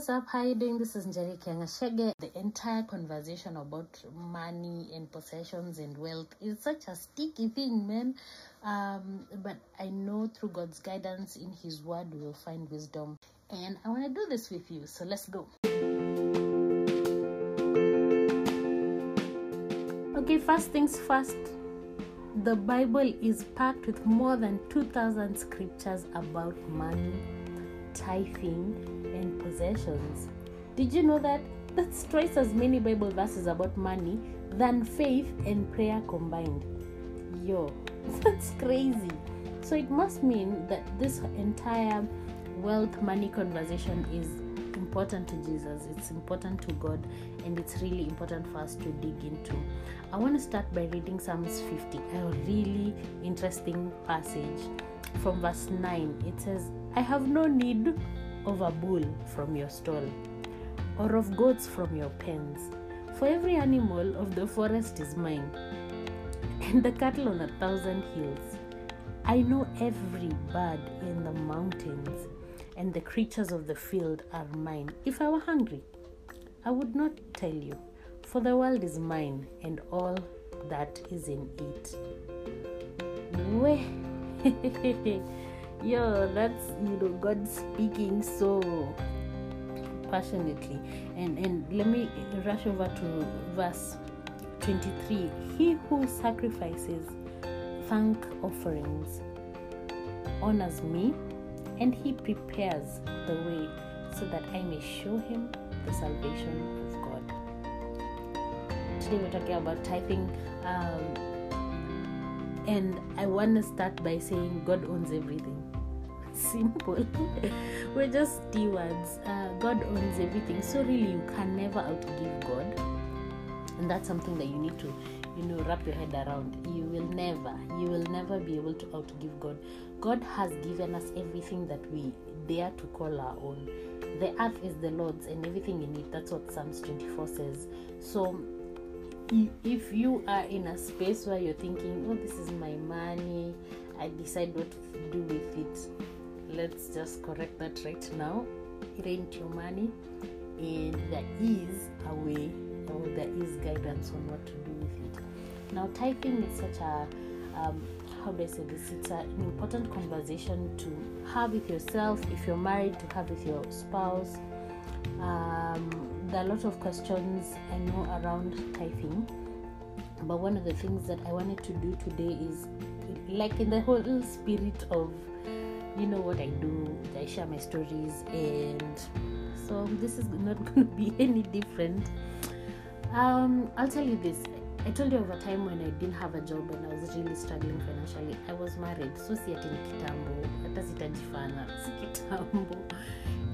what's up? How you doing? This is Njeri Kiangashege. The entire conversation about money and possessions and wealth is such a sticky thing, man. Um, but I know through God's guidance in His Word, we will find wisdom. And I want to do this with you, so let's go. Okay, first things first. The Bible is packed with more than 2,000 scriptures about money, tithing, and possessions. Did you know that? That's twice as many Bible verses about money than faith and prayer combined. Yo, that's crazy. So it must mean that this entire wealth money conversation is important to Jesus, it's important to God, and it's really important for us to dig into. I want to start by reading Psalms 50, a really interesting passage from verse 9. It says, I have no need of a bull from your stall, or of goats from your pens, for every animal of the forest is mine, and the cattle on a thousand hills. I know every bird in the mountains and the creatures of the field are mine. If I were hungry, I would not tell you, for the world is mine and all that is in it. We- Yo, that's you know God speaking so passionately. And and let me rush over to verse 23. He who sacrifices thank offerings honors me and he prepares the way so that I may show him the salvation of God. Today we're talking about tithing, um, and I want to start by saying God owns everything. Simple. we're just stewards. Uh, God owns everything, so really you can never outgive God, and that's something that you need to you know wrap your head around. You will never you will never be able to outgive god. God has given us everything that we dare to call our own. The earth is the lord's and everything in it. That's what psalms 24 says. So if you are in a space where you're thinking oh this is my money. I decide what to do with it let's just correct that right now it ain't your money and there is a way or there is guidance on what to do with it. Now, tithing is such a um, how do I say this? It's an important conversation to have with yourself. If you're married, to have with your spouse. Um, there are a lot of questions I know around tithing, but one of the things that I wanted to do today is, like in the whole spirit of, you know what I do. I share my stories, and so this is not going to be any different. Um, I'll tell you this. I told you of a time when I didn't have a job and I was really struggling financially. I was married, so si ati kitambo, kitambo.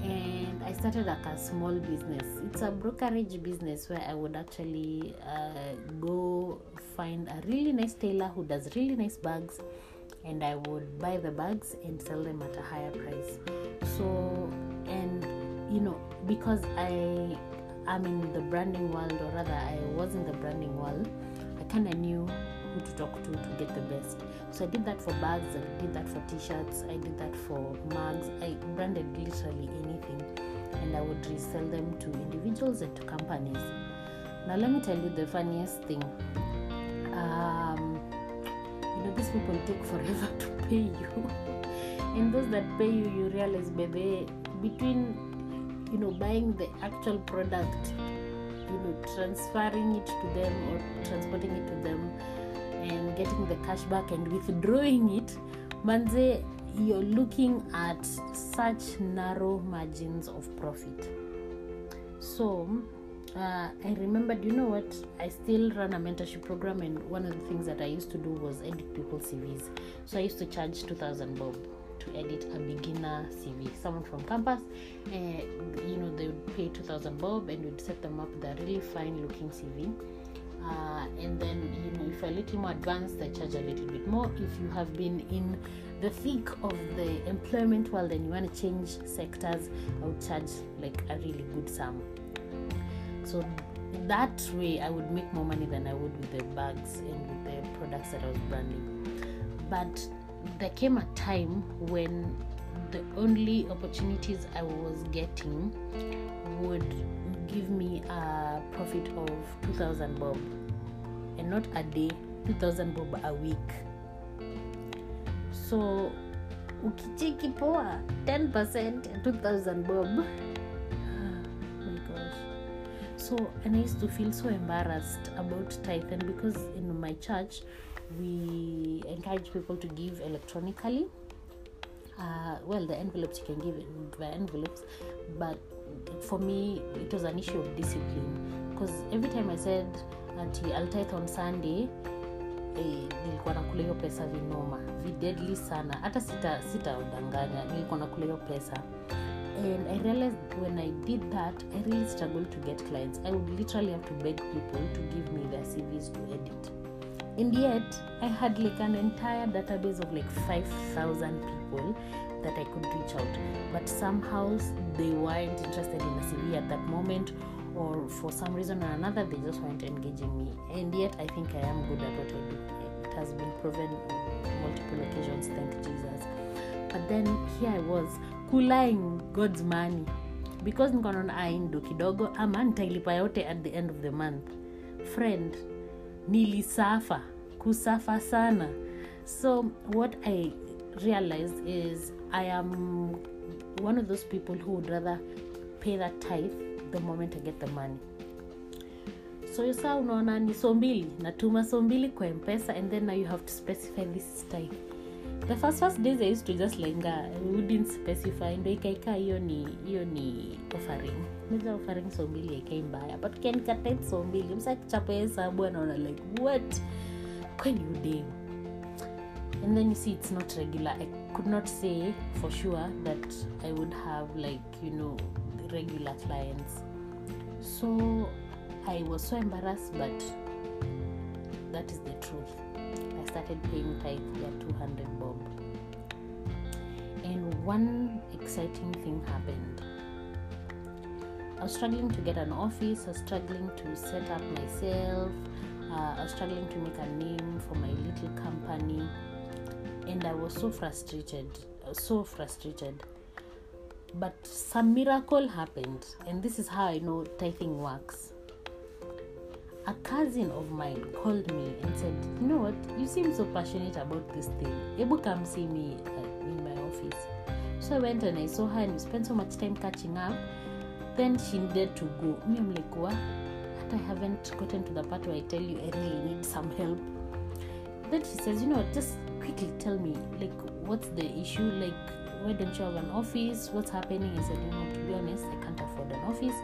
And I started like a small business. It's a brokerage business where I would actually uh, go find a really nice tailor who does really nice bags, and I would buy the bags and sell them at a higher price. So, and you know, because I I'm in the branding world, or rather, I was in the branding world. I kind of knew who to talk to to get the best. So I did that for bags, I did that for t-shirts, I did that for mugs. I branded literally anything, and I would resell them to individuals and to companies. Now, let me tell you the funniest thing. People take forever to pay you, and those that pay you, you realize, baby, between you know buying the actual product you know transferring it to them or transporting it to them and getting the cash back and withdrawing it manze you're looking at such narrow margins of profit. So uh, I remembered, you know what? I still run a mentorship program, and one of the things that I used to do was edit people's CVs. So I used to charge 2000 bob to edit a beginner CV. Someone from campus, uh, you know, they would pay 2000 bob and we'd set them up with really fine looking CV. Uh, and then, you know, if you're a little more advanced, I charge a little bit more. If you have been in the thick of the employment world and you want to change sectors, I would charge like a really good sum. So that way, I would make more money than I would with the bags and with the products that I was branding. But there came a time when the only opportunities I was getting would give me a profit of 2000 bob and not a day 2000 bob a week so ukicheki poa 10% 2000 bob so and i used to feel so embarrassed about tithe because in my church we encourage people to give electronically. Uh, well the envelopes you can give via envelopes but for me it was an issue of discipline. Because every time i said ati I'll tithe on sunday eh, nilikuwa nakula hiyo pesa vinoma videdly sana. Hata sita sitaudanganya nilikuwa nakula hiyo pesa and i realized when i did that i really struggled to get clients. I would literally have to beg people to give me their cvs to edit. And yet i had like an entire database of like 5000 people that i could reach out. But somehow they weren't interested in a cv at that moment or for some reason or another they just weren't engaging me. And yet i think i am good at what i do. It has been proven on multiple occasions thank jesus. But then here i was kulaing god's money. Because nikonaona aindo kidogo ama nitailipa yote at the end of the month. Friend nilisafa kusafa sana. So what i realized is i am one of those people who would rather pay that tithe the moment i get the money. So saa unaona ni so mbili natuma so mbili kwa mpesa and then now you have to specify this tithe the first first days i used to just lenga I wouldn't specify. Ndo ikaika hiyo ni hiyo ni offering. Meza offering so mbili aikai mbaya but ukianikatite so mbili. Msakichapa hesabu anaona like what? Kwani udem and then you see it's not regular. I could not say for sure that i would have like you know regular clients. So i was so embarrassed but that is the truth started paying tithe ya 200 bob. And one exciting thing happened. I was struggling to get an office i was struggling to set up myself uh, i was struggling to make a name for my little company. And i was so frustrated so frustrated. But some miracle happened and this is how i know tithing works a cousin of mine called me and said you know what? You seem so passionate about this thing. Able come see me uh, in my office. So i went and i saw her and we spent so much time catching up. Then she needed to go. Me i'm like what? I haven't gotten to the part where i tell you i really need some help. Then she says you know just quickly tell me like what's the issue? Like why don't you have an office? What's happening? I said you know to be honest i can't afford an office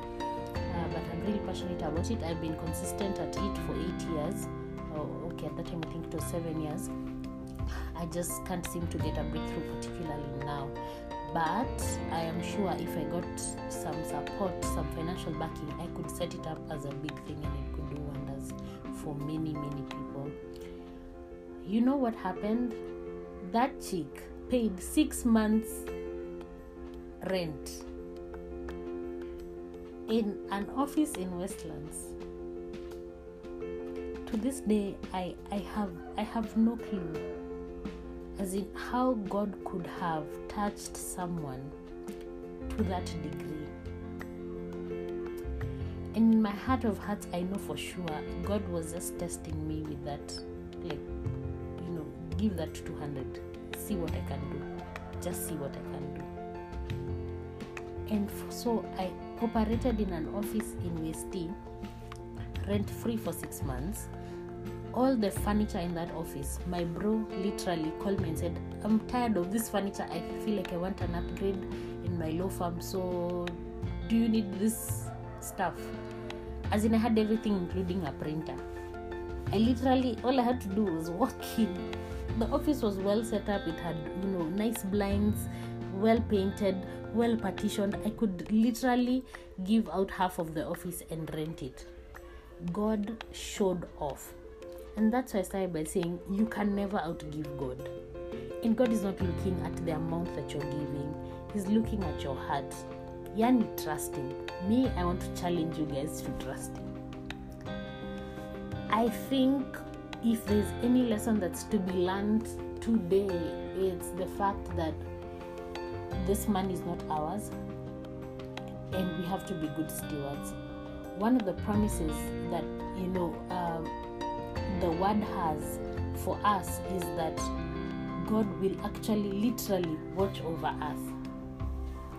but i'm really passionate about it. I've been consistent at it for eight years. Oh, okay at that time i think it was seven years. I just can't seem to get a breakthrough particularly now. But i am sure if i got some support some financial backing i could set it up as a big thing and it could do wonders for many many people. You know what happened? That chick paid six months rent in an office in westlands. To this day i i have i have no clue as in how god could have touched someone to that degree. And in my heart of hearts i know for sure god was just testing me with that like you know give that 200 see what i can do. Just see what i can do. And so i operated in an office in west rent free for six months. All the furniture in that office my bro literally called me and said i'm tired of this furniture. I feel like i want an upgrade in my law firm so do you need this stuff? As in i had everything including a printer. I literally all i had to do was walk in. The office was well set up. It had you know nice blinds well painted well partitioned i could literally give out half of the office and rent it. God showed off. And that's why i started by saying you can never outgive god. And god is not looking at the amount that you're giving. He's looking at your heart. Yani trusting me i want to challenge you guys to trust him. I think if there's any lesson that's to be learned today it's the fact that this money is not ours and we have to be good stewards. One of the promises that you know um, the word has for us is that god will actually literally watch over us.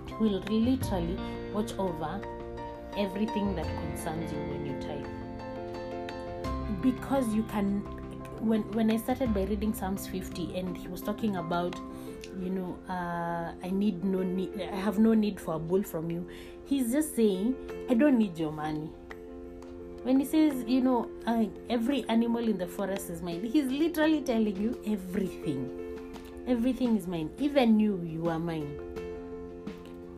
He will literally watch over everything that concerns you when you tithe. Because you can when when i started by reading psalms 50 and he was talking about you know uh, i need no need i have no need for a bull from you. He's just saying i don't need your money. When he says you know every animal in the forest is mine he's literally telling you everything. Everything is mine. Even you you are mine.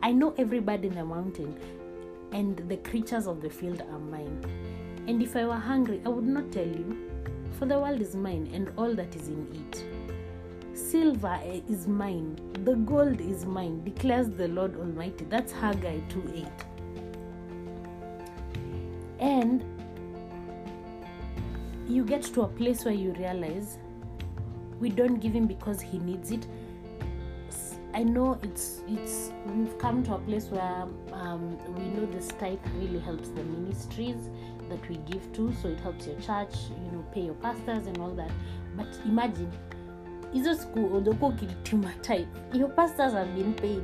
I know every bird in the mountain and the creatures of the field are mine. And if i were hungry i would not tell you. For the world is mine and all that is in it silver is mine. The gold is mine declares the lord almighty. That's haggai 2 8 and you get to a place where you realize we don't give him because he needs it. I know it's it's we've come to a place where um, we know this tithe really helps the ministries that we give to. So it helps your church you know pay your pastors and all that. But imagine hizo siku uliokuwa ukituma tithe your pastors have been paid.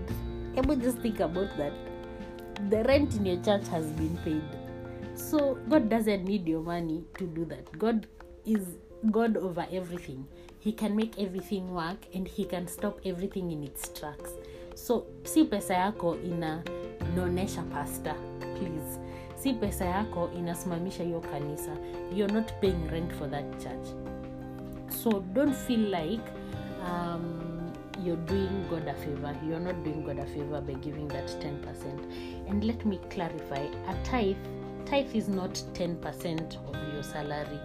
Able just think about that. The rent in your church has been paid. So god doesn't need your money to do that. God is god over everything. He can make everything work and he can stop everything in its tracks. So si pesa yako inaonyesha pasta please. Si pesa yako inasimamisha hiyo kanisa. You're not paying rent for that church so don't feel like um, you're doing god a favor. You're not doing god a favor by giving that 10% and let me clarify a tithe tithe is not 10% of your salary.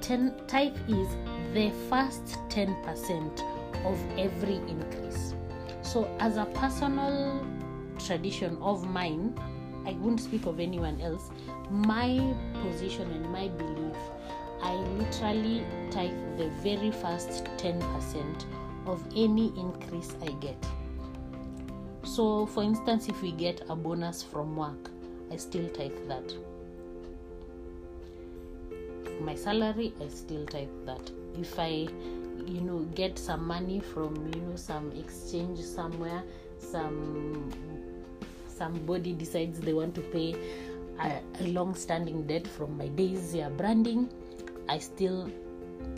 Ten, tithe is the first 10% of every increase. So as a personal tradition of mine i won't speak of anyone else my position and my belief i literally tithe the very first 10% of any increase i get. So for instance if we get a bonus from work i still tithe that. My salary i still tithe that. If i you know get some money from you know some exchange somewhere some somebody decides they want to pay a, a long standing debt from my days here branding i still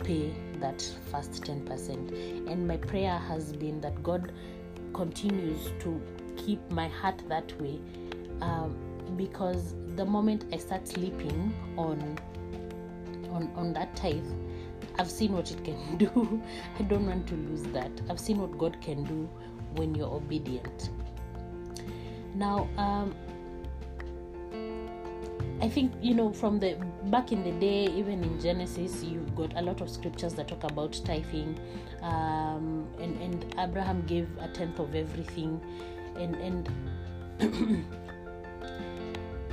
pay that first 10% and my prayer has been that god continues to keep my heart that way um, because the moment i start sleeping on on on that tithe i've seen what it can do. I don't want to lose that. I've seen what god can do when you're obedient. Now um i think you know from the back in the day even in genesis you've got a lot of scriptures that talk about tithing. Um and and abraham gave a tenth of everything. And and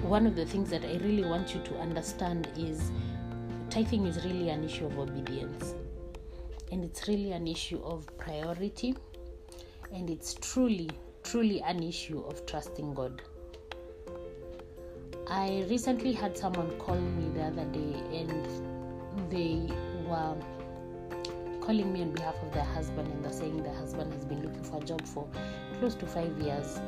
one of the things that i really want you to understand is tithing is really an issue of obedience. And it's really an issue of priority. And it's truly truly an issue of trusting god i recently had someone call me the other day and they were calling me on behalf of their husband and they're saying their husband has been looking for a job for close to five years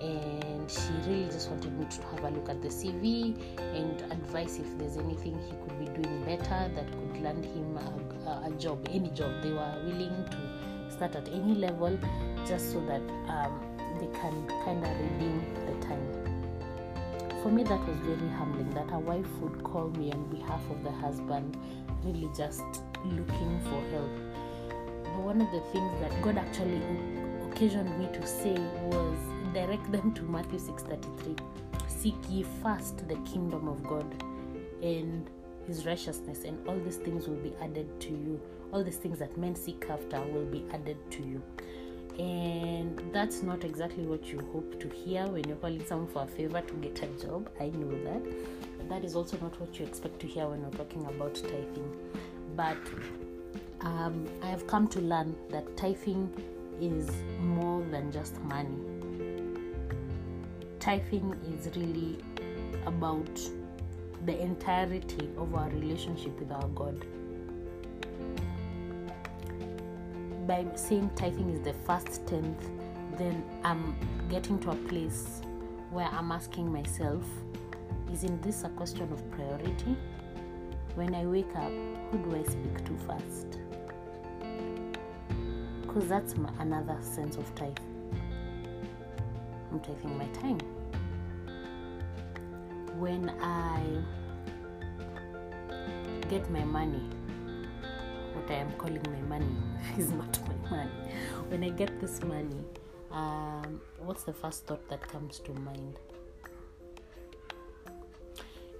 and she really just wanted me to have a look at the CV and advise if there's anything he could be doing better that could land him a, a job, any job. They were willing to start at any level just so that um, they can kind of redeem the time. For me, that was really humbling that a wife would call me on behalf of the husband, really just looking for help. But one of the things that God actually occasioned me to say was direct them to Matthew 6:33. Seek ye first the kingdom of God and his righteousness, and all these things will be added to you. All these things that men seek after will be added to you. And that's not exactly what you hope to hear when you're calling someone for a favor to get a job. I know that. That is also not what you expect to hear when we're talking about tithing. But um, I have come to learn that tithing is more than just money. Tithing is really about the entirety of our relationship with our God. By saying tithing is the first tenth, then I'm getting to a place where I'm asking myself, isn't this a question of priority? When I wake up, who do I speak to first? Because that's my, another sense of tithe. I'm tithing my time. When I get my money, what I am calling my money is not my money. When I get this money, um, what's the first thought that comes to mind?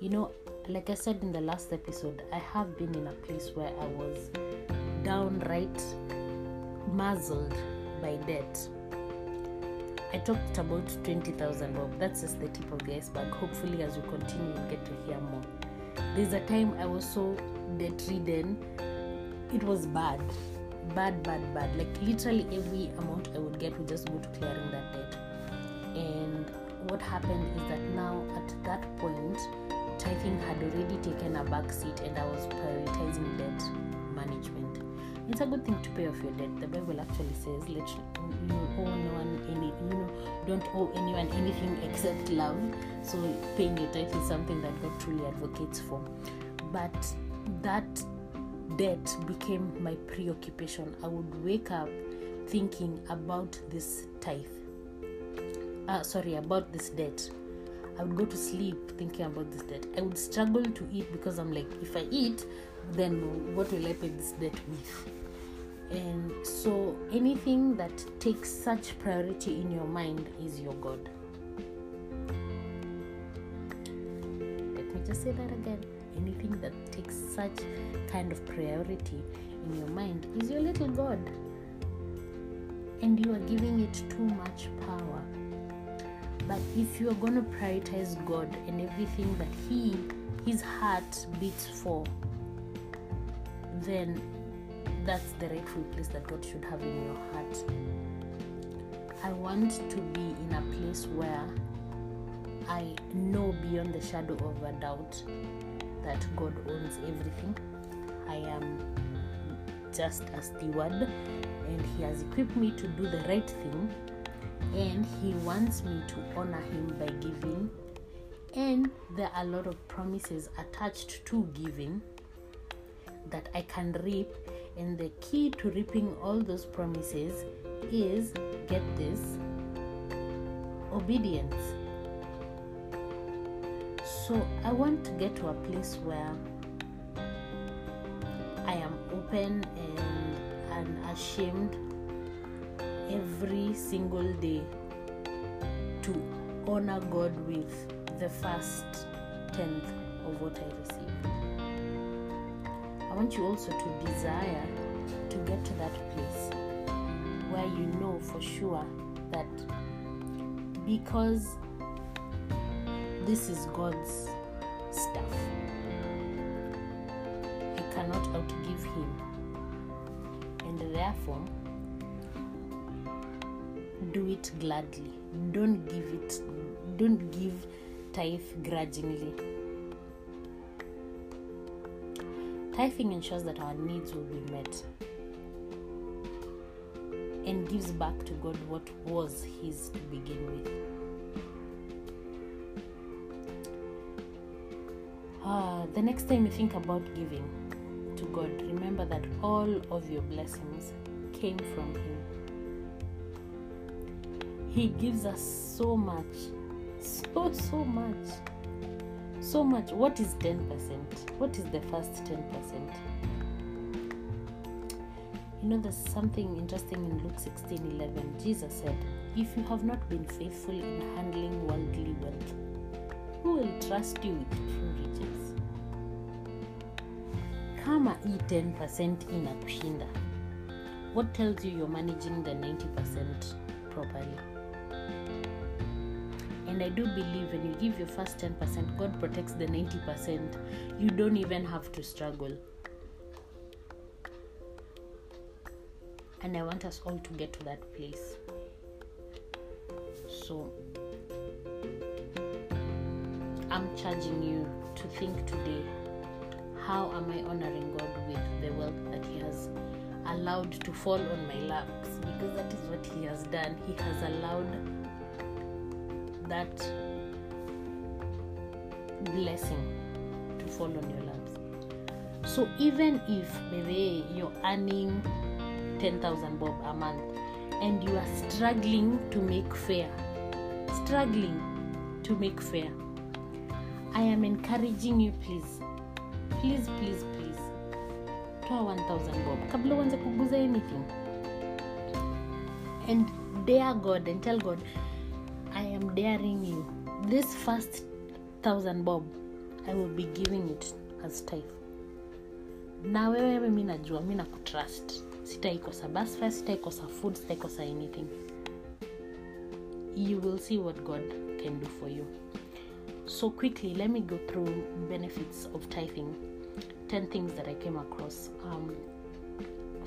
You know, like I said in the last episode, I have been in a place where I was downright muzzled by debt. I talked about 20,000 bob. That's just the tip of the iceberg. Hopefully, as we continue, you get to hear more. There's a time I was so debt ridden, it was bad. Bad, bad, bad. Like literally every amount I would get would just go to clearing that debt. And what happened is that now at that point, tithing had already taken a back seat and I was prioritizing debt management. It's a good thing to pay off your debt. The Bible actually says, "Let you owe no one any, you know, don't owe anyone anything except love." So paying your tithe is something that God truly advocates for. But that debt became my preoccupation. I would wake up thinking about this tithe. Uh, sorry, about this debt. I would go to sleep thinking about this debt. I would struggle to eat because I'm like, if I eat, then what will I pay this debt with? And so anything that takes such priority in your mind is your God. Let me just say that again. Anything that takes such kind of priority in your mind is your little God. And you are giving it too much power. But if you are going to prioritize God and everything that He, His heart beats for, then that's the rightful place that God should have in your heart. I want to be in a place where I know beyond the shadow of a doubt that God owns everything. I am just a steward and He has equipped me to do the right thing and He wants me to honor Him by giving. And there are a lot of promises attached to giving that I can reap. And the key to reaping all those promises is get this obedience. So I want to get to a place where I am open and unashamed every single day to honor God with the first tenth of what I receive. I want you also to desire to get to that place where you know for sure that because this is God's stuff, I cannot outgive Him, and therefore do it gladly. Don't give it, don't give tithe grudgingly. Tithing ensures that our needs will be met and gives back to God what was His to begin with. The next time you think about giving to God, remember that all of your blessings came from Him. He gives us so much, so, so much, so much. What is 10%? What is the first 10%? You know, there's something interesting in Luke 16 11. Jesus said, If you have not been faithful in handling worldly wealth, who will trust you with true riches? Kama hii 10% inakushinda, what tells you you're managing the 90% properly? And I do believe when you give your first 10%, God protects the 90%. You don't even have to struggle. And i want us all to get to that place so i'm charging you to think today how am i honoring god with the wealth that he has allowed to fall on my laps? Because that is what he has done. He has allowed that blessing to fall on your laps. So even if maybe you're earning 10000 bob a month and you are struggling to make fair struggling to make fair i am encouraging you please please please please. Toa 1000 bob kabla uanze kuguza anything. And dare god and tell god i am daring you. This first thousand bob i will be giving it as tithe. Na wewe mi najua mi nakutrust. Sitaikosa basfa sitaikosa food sitaikosa anything. You will see what god can do for you. So quickly let me go through benefits of tithing 10 things that i came across. Um,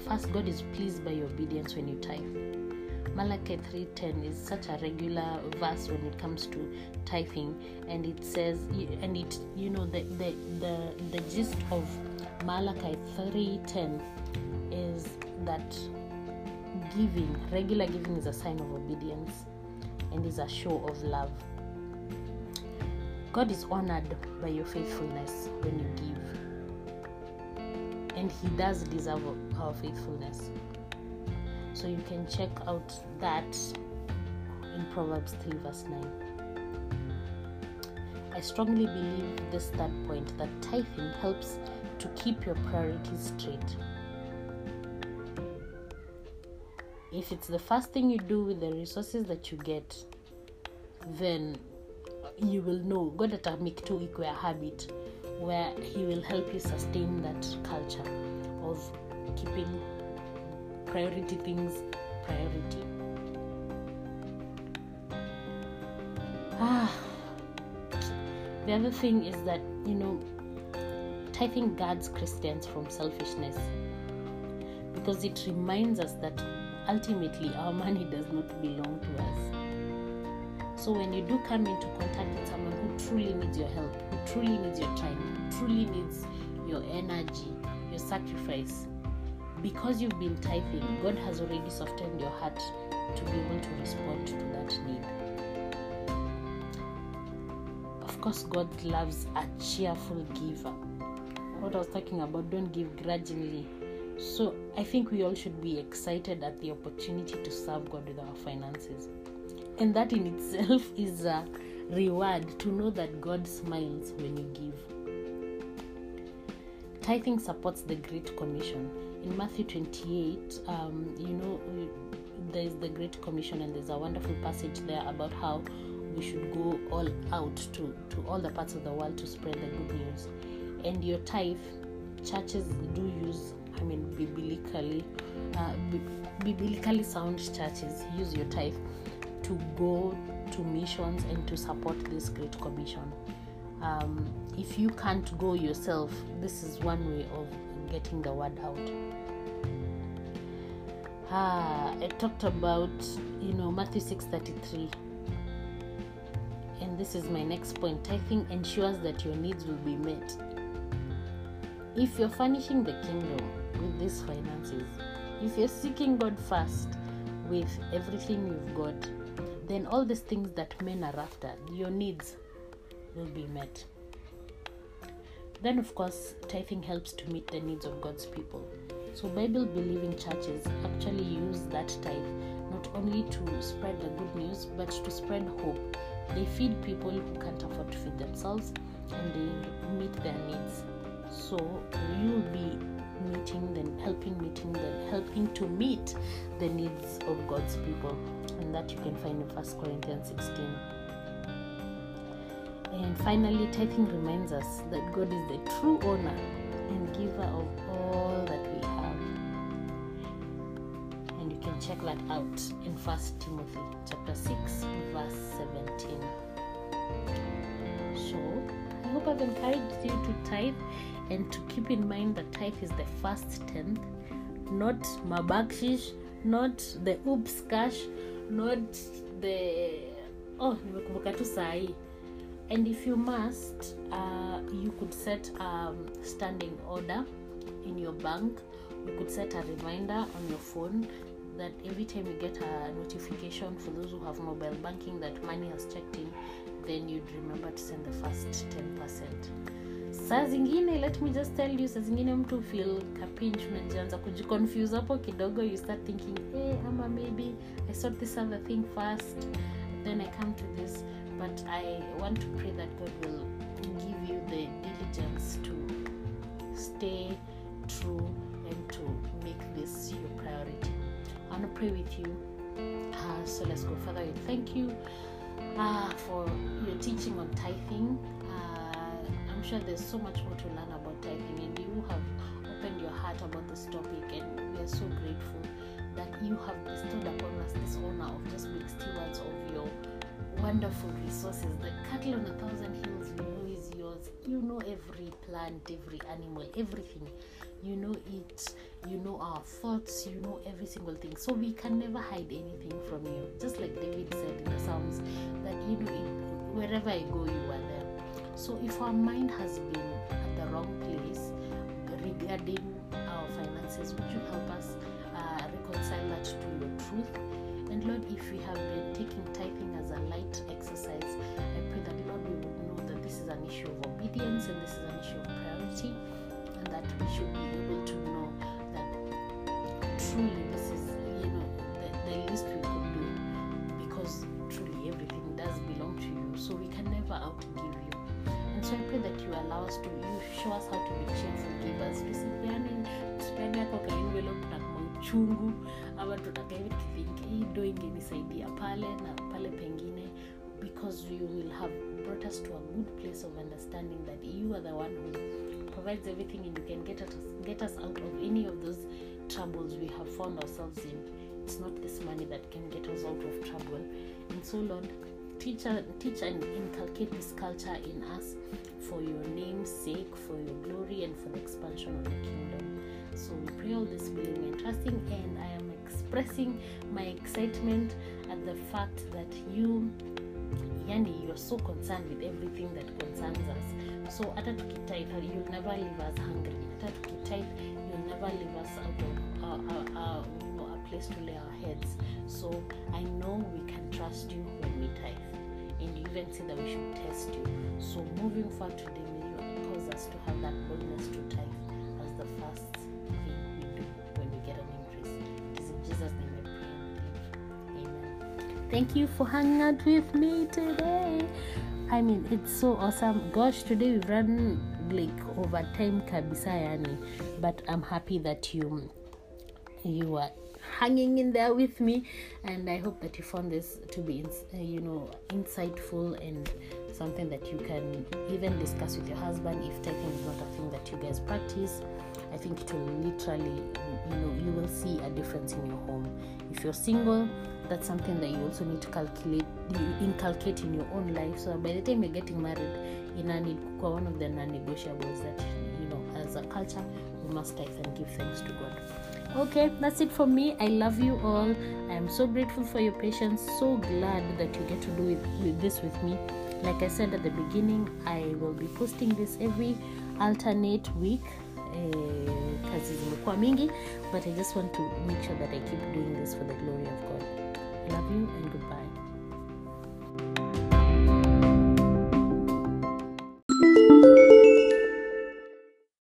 first god is pleased by your obedience when you tithe. Malachi 3.10 is such a regular verse when it comes to tithing and it says and it you know the the the, the gist of malachi 3.10 is that giving regular giving is a sign of obedience and is a show of love. God is honored by your faithfulness when you give and he does deserve our faithfulness. So you can check out that in proverbs 3 verse 9 i strongly believe this third point that tithing helps to keep your priorities straight. If it's the first thing you do with the resources that you get then you will know. God tu ikwe a habit where he will help you sustain that culture of keeping priority things priority ah the other thing is that you know tithing guards christians from selfishness because it reminds us that ultimately our money does not belong to us. So when you do come into contact with someone who truly needs your help, truly needs your time, truly needs your energy, your sacrifice, because you've been tithing, God has already softened your heart to be able to respond to that need. Of course, God loves a cheerful giver. What I was talking about, don't give grudgingly so I think we all should be excited at the opportunity to serve God with our finances. And that in itself is a reward to know that God smiles when you give. Tithing supports the Great Commission. In Matthew 28, um, you know, there's the Great Commission, and there's a wonderful passage there about how we should go all out to, to all the parts of the world to spread the good news. And your tithe, churches do use I mean, biblically, uh, biblically sound churches use your tithe to go to missions and to support this great commission. Um, if you can't go yourself, this is one way of getting the word out. Ah, I talked about you know Matthew six thirty three, and this is my next point. Tithing ensures that your needs will be met. If you're furnishing the kingdom, with these finances. If you're seeking God first with everything you've got, then all these things that men are after, your needs will be met. Then, of course, tithing helps to meet the needs of God's people. So, Bible believing churches actually use that tithe not only to spread the good news but to spread hope. They feed people who can't afford to feed themselves and they meet their needs. So, you'll be meeting then helping meeting then helping to meet the needs of god's people that you can find in first corinthians 16 and finally tithing reminds us that god is the true owner and giver of all that we have. And you can check that out in first timothy chapter 6 verse 17 so i hope i've encouraged you to tithe and to keep in mind that tithe is the first tenth, not mabakshish, not the oops cash not the oh nimekumbuka tu sahii and if you must uh, you could set um, standing order in your bank. You could set a reminder on your phone that every time you get a notification for those who have mobile banking that money has checked in then you'd remember to send the first 10% saa zingine let me just tell you saa zingine mtu feel kapinch unajianza kujiconfuse hapo kidogo you start thinking hey, ama maybe i sort this other thing first then i come to this. But i want to pray that god will give you the diligence to stay true and to make this your priority. I want to pray with you. Uh, so let's go. Father we thank you uh, for your teaching on tithing sure there's so much more to learn about tithing and you have opened your heart about this topic and we are so grateful that you have bestowed upon us this honor of just being stewards of your wonderful resources. The cattle on a thousand hills, you know, is yours. You know every plant, every animal, everything. You know it. You know our thoughts. You know every single thing. So we can never hide anything from you. Just like David said in the Psalms, that you know, it, wherever I go, you are there. So if our mind has been at the wrong place regarding our finances, would you help us uh, reconcile that to your truth? And Lord, if we have been taking tithing as a light exercise, I pray that Lord we would know that this is an issue of obedience and this is an issue of priority, and that we should be able to know us to, you show us how to be cheerful givers. Tusipeane, tusipeane yako ka envelope na mauchungu ama tukithink hii do ingenisaidia pale na pale pengine because you will have brought us to a good place of understanding that you are the one who provides everything and you can get us get us out of any of those troubles we have found ourselves in. It's not this money that can get us out of trouble. And so lord teach, teach and inculcate this culture in us for your name's sake for your glory and for the expansion of the kingdom. So we pray all this believing and trusting and i am expressing my excitement at the fact that you yani you're so concerned with everything that concerns us. So hata tukitithe you'll never leave us hungry. Hata tukitithe you'll never leave us out of uh, uh, uh, a place to lay our heads. So i know we can trust you when we tithe even say that we should test you. So moving forward today may you cause us to have that boldness to tithe as the first thing we do when we get an increase. It is in jesus name i pray amen. Thank you for hanging out with me today. I mean it's so awesome. Gosh today we've run like over time kabisa but i'm happy that you you are hanging in there with me. And i hope that you found this to be uh, you know insightful and something that you can even discuss with your husband if tithing is not a thing that you guys practice. I think it will literally you know you will see a difference in your home. If you're single that's something that you also need to calculate inculcate in your own life. So by the time you're getting married ina need one of the non-negotiables that you know as a culture we must tithe and give thanks to god okay that's it for me. I love you all. I am so grateful for your patience. So glad that you get to do it with this with me. Like i said at the beginning i will be posting this every alternate week. Eh, kazi mingi but i just want to make sure that i keep doing this for the glory of god. Love you and goodbye